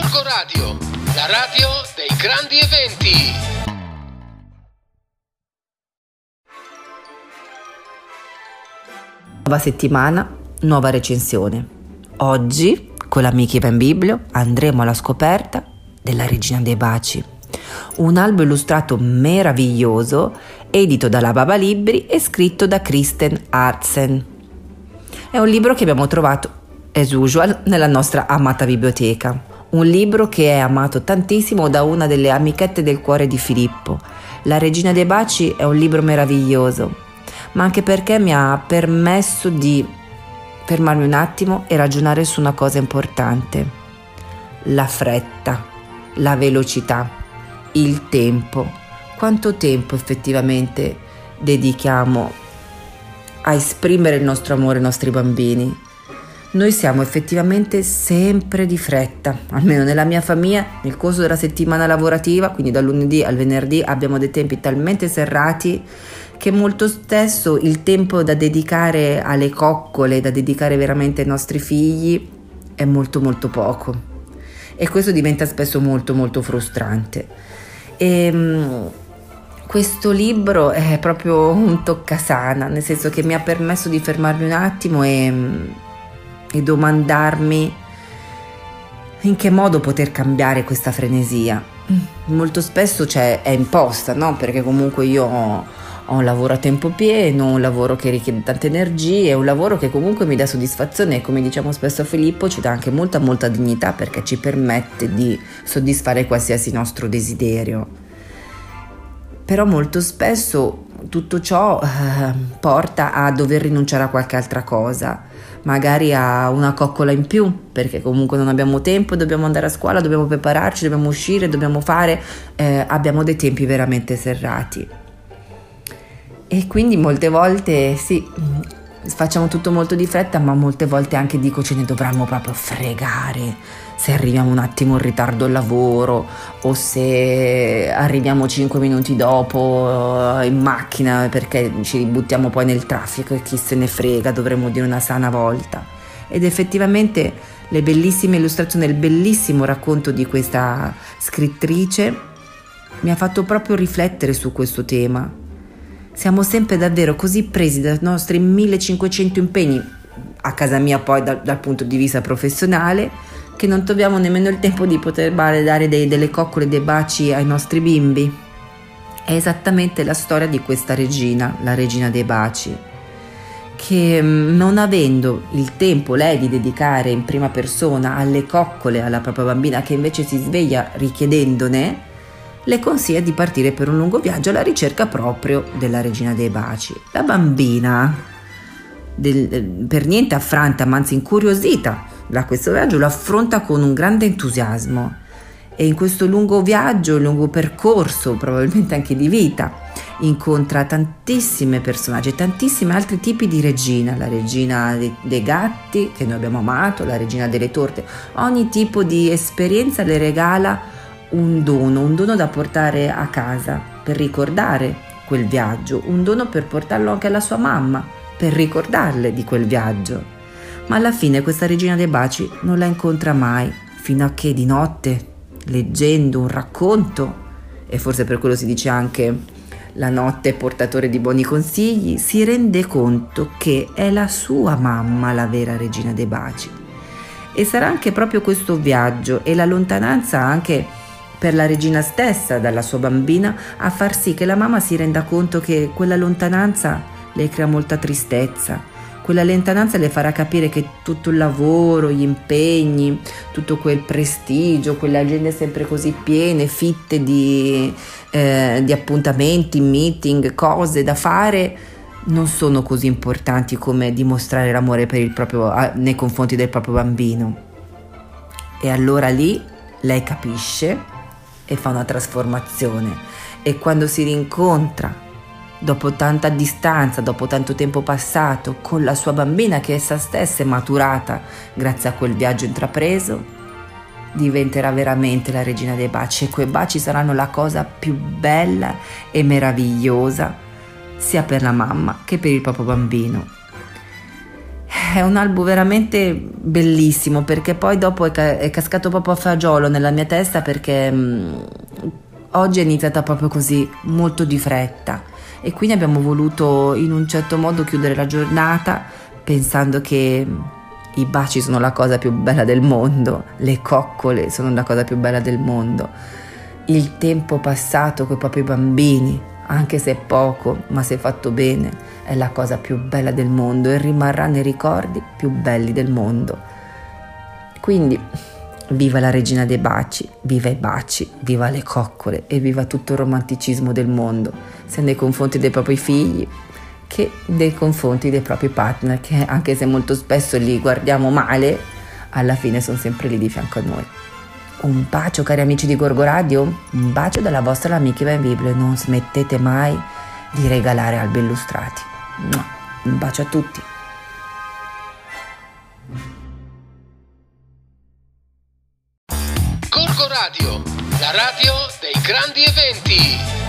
Gorgo Radio, la radio dei grandi eventi. Nuova settimana, nuova recensione. Oggi, con l'amica Ivan Biblio, andremo alla scoperta della Regina dei Baci. Un albo illustrato meraviglioso, edito dalla Baba Libri e scritto da Kristen Artsen. È un libro che abbiamo trovato, as usual, nella nostra amata biblioteca. Un libro che è amato tantissimo da una delle amichette del cuore di Filippo. La Regina dei Baci è un libro meraviglioso, ma anche perché mi ha permesso di fermarmi un attimo e ragionare su una cosa importante. La fretta, la velocità, il tempo. Quanto tempo effettivamente dedichiamo a esprimere il nostro amore ai nostri bambini? Noi siamo effettivamente sempre di fretta, almeno nella mia famiglia, nel corso della settimana lavorativa, quindi dal lunedì al venerdì, abbiamo dei tempi talmente serrati che molto spesso il tempo da dedicare alle coccole, da dedicare veramente ai nostri figli, è molto molto poco. E questo diventa spesso molto molto frustrante. E, ehm, questo libro è proprio un toccasana, nel senso che mi ha permesso di fermarmi un attimo e e domandarmi in che modo poter cambiare questa frenesia. Molto spesso cioè, è imposta, no? Perché comunque io ho, ho, un lavoro a tempo pieno, un lavoro che richiede tante energie, un lavoro che comunque mi dà soddisfazione e come diciamo spesso a Filippo ci dà anche molta molta dignità perché ci permette di soddisfare qualsiasi nostro desiderio. Però molto spesso tutto ciò eh, porta a dover rinunciare a qualche altra cosa magari a una coccola in più, perché comunque non abbiamo tempo, dobbiamo andare a scuola, dobbiamo prepararci, dobbiamo uscire, dobbiamo fare, eh, abbiamo dei tempi veramente serrati. E quindi molte volte sì, facciamo tutto molto di fretta, ma molte volte anche dico ce ne dovremmo proprio fregare se arriviamo un attimo in ritardo al lavoro o se arriviamo 5 minuti dopo eh, in macchina perché ci ributtiamo poi nel traffico e chi se ne frega, dovremmo dire una sana volta. Ed effettivamente le bellissime illustrazioni, il bellissimo racconto di questa scrittrice mi ha fatto proprio riflettere su questo tema. Siamo sempre davvero così presi dai nostri 1500 impegni, a casa mia poi dal, dal punto di vista professionale, che non troviamo nemmeno il tempo di poter dare dei, delle coccole, dei baci ai nostri bimbi. È esattamente la storia di questa regina, la regina dei baci, che mm, non avendo il tempo lei di dedicare in prima persona alle coccole alla propria bambina che invece si sveglia richiedendone, le consiglia di partire per un lungo viaggio alla ricerca proprio della regina dei baci. La bambina, del, per niente affranta, ma anzi incuriosita da questo viaggio lo affronta con un grande entusiasmo. E in questo lungo viaggio, lungo percorso, probabilmente anche di vita, incontra tantissime personaggi, tantissimi altri tipi di regina, la regina dei, dei, gatti che noi abbiamo amato, la regina delle torte, ogni tipo di esperienza le regala un dono, un dono da portare a casa per ricordare quel viaggio, un dono per portarlo anche alla sua mamma, per ricordarle di quel viaggio ma alla fine questa regina dei baci non la incontra mai, fino a che di notte, leggendo un racconto, e forse per quello si dice anche la notte portatore di buoni consigli, si rende conto che è la sua mamma la vera regina dei baci. E sarà anche proprio questo viaggio e la lontananza anche per la regina stessa dalla sua bambina a far sì che la mamma si renda conto che quella lontananza le crea molta tristezza, quella lontananza le farà capire che tutto il lavoro, gli impegni, tutto quel prestigio, quelle agende sempre così piene, fitte di, eh, di appuntamenti, meeting, cose da fare, non sono così importanti come dimostrare l'amore proprio, nei confronti del proprio bambino. E allora lì lei capisce e fa una trasformazione e quando si rincontra dopo tanta distanza, dopo tanto tempo passato con la sua bambina che essa stessa è maturata grazie a quel viaggio intrapreso, diventerà veramente la regina dei baci e quei baci saranno la cosa più bella e meravigliosa sia per la mamma che per il proprio bambino. È un album veramente bellissimo perché poi dopo è, ca- è cascato proprio a fagiolo nella mia testa perché mh, oggi è iniziata proprio così, molto di fretta. E quindi abbiamo voluto in un certo modo chiudere la giornata pensando che i baci sono la cosa più bella del mondo, le coccole sono la cosa più bella del mondo, il tempo passato con i propri bambini, anche se è poco, ma se fatto bene, è la cosa più bella del mondo e rimarrà nei ricordi più belli del mondo. Quindi viva la regina dei baci, viva i baci, viva le coccole e viva tutto il romanticismo del mondo, sia nei confronti dei propri figli che nei confronti dei propri partner, che anche se molto spesso li guardiamo male, alla fine sono sempre lì di fianco a noi. Un bacio cari amici di Gorgo Radio, un bacio dalla vostra amica Ivan Biblio e non smettete mai di regalare albi illustrati. Un bacio a tutti. Gorgo Radio, la radio dei grandi eventi.